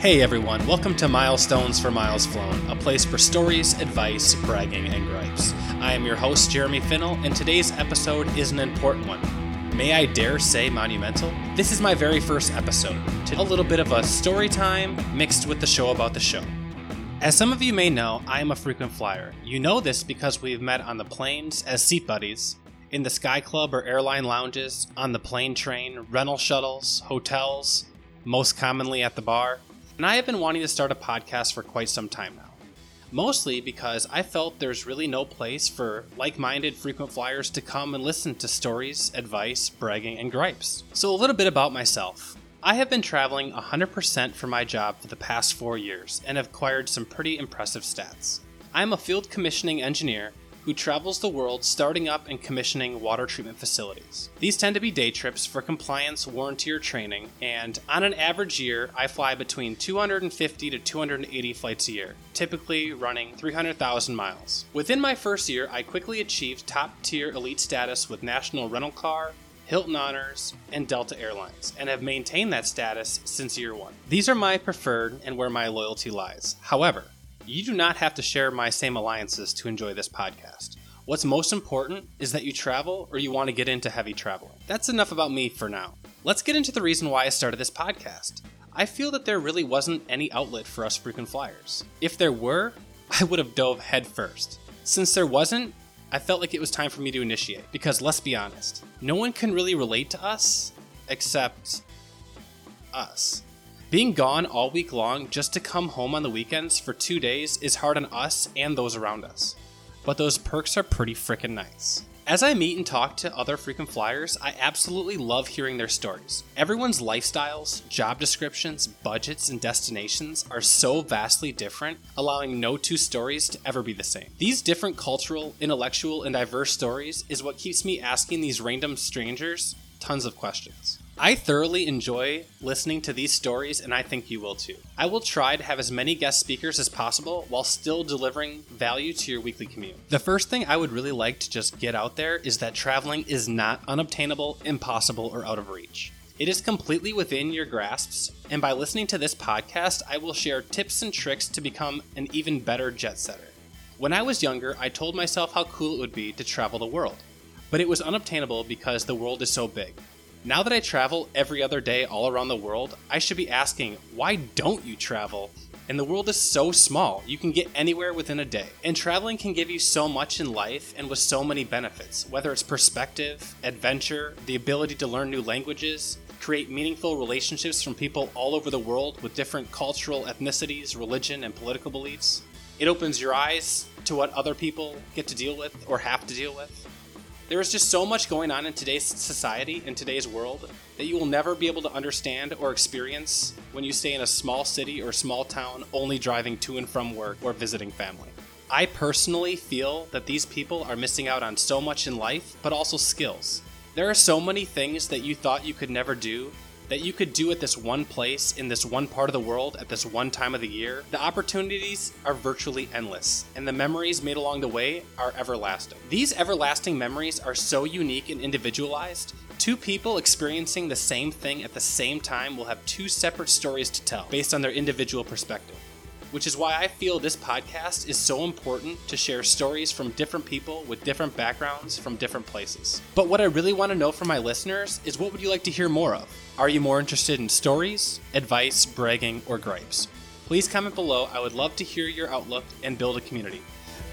Hey everyone, welcome to Milestones for Miles Flown, a place for stories, advice, bragging, and gripes. I am your host, Jeremy Finnell, and today's episode is an important one. May I dare say monumental? This is my very first episode, a little bit of a story time mixed with the show about the show. As some of you may know, I am a frequent flyer. You know this because we've met on the planes as seat buddies, in the Sky Club or airline lounges, on the plane train, rental shuttles, hotels, most commonly at the bar. And I have been wanting to start a podcast for quite some time now. Mostly because I felt there's really no place for like minded frequent flyers to come and listen to stories, advice, bragging, and gripes. So, a little bit about myself. I have been traveling 100% for my job for the past four years and have acquired some pretty impressive stats. I am a field commissioning engineer who travels the world starting up and commissioning water treatment facilities. These tend to be day trips for compliance, warranty, or training, and on an average year, I fly between 250 to 280 flights a year, typically running 300,000 miles. Within my first year, I quickly achieved top tier elite status with National Rental Car, Hilton Honors, and Delta Airlines, and have maintained that status since year one. These are my preferred and where my loyalty lies. However, you do not have to share my same alliances to enjoy this podcast. What's most important is that you travel or you want to get into heavy traveling. That's enough about me for now. Let's get into the reason why I started this podcast. I feel that there really wasn't any outlet for us frequent flyers. If there were, I would have dove headfirst. Since there wasn't, I felt like it was time for me to initiate. Because let's be honest, no one can really relate to us except us. Being gone all week long just to come home on the weekends for two days is hard on us and those around us. But those perks are pretty freaking nice. As I meet and talk to other frequent flyers, I absolutely love hearing their stories. Everyone's lifestyles, job descriptions, budgets, and destinations are so vastly different, allowing no two stories to ever be the same. These different cultural, intellectual, and diverse stories is what keeps me asking these random strangers tons of questions. I thoroughly enjoy listening to these stories, and I think you will too. I will try to have as many guest speakers as possible while still delivering value to your weekly commute. The first thing I would really like to just get out there is that traveling is not unobtainable, impossible, or out of reach. It is completely within your grasps, and by listening to this podcast, I will share tips and tricks to become an even better jet setter. When I was younger, I told myself how cool it would be to travel the world, but it was unobtainable because the world is so big. Now that I travel every other day all around the world, I should be asking, why don't you travel? And the world is so small, you can get anywhere within a day. And traveling can give you so much in life and with so many benefits, whether it's perspective, adventure, the ability to learn new languages, create meaningful relationships from people all over the world with different cultural ethnicities, religion, and political beliefs. It opens your eyes to what other people get to deal with or have to deal with. There is just so much going on in today's society, in today's world, that you will never be able to understand or experience when you stay in a small city or small town only driving to and from work or visiting family. I personally feel that these people are missing out on so much in life, but also skills. There are so many things that you thought you could never do that you could do at this one place in this one part of the world at this one time of the year, the opportunities are virtually endless, and the memories made along the way are everlasting. These everlasting memories are so unique and individualized. Two people experiencing the same thing at the same time will have two separate stories to tell based on their individual perspective which is why I feel this podcast is so important to share stories from different people with different backgrounds from different places. But what I really want to know from my listeners is what would you like to hear more of? Are you more interested in stories, advice, bragging, or gripes? Please comment below. I would love to hear your outlook and build a community.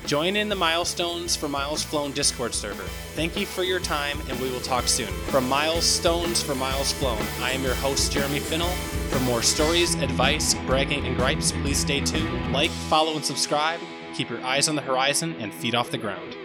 Join in the Milestones for Miles Flown Discord server. Thank you for your time, and we will talk soon. From Milestones for Miles Flown, I am your host, Jeremy Finnell. For more stories, advice, bragging, and gripes, please stay tuned. Like, follow, and subscribe. Keep your eyes on the horizon and feet off the ground.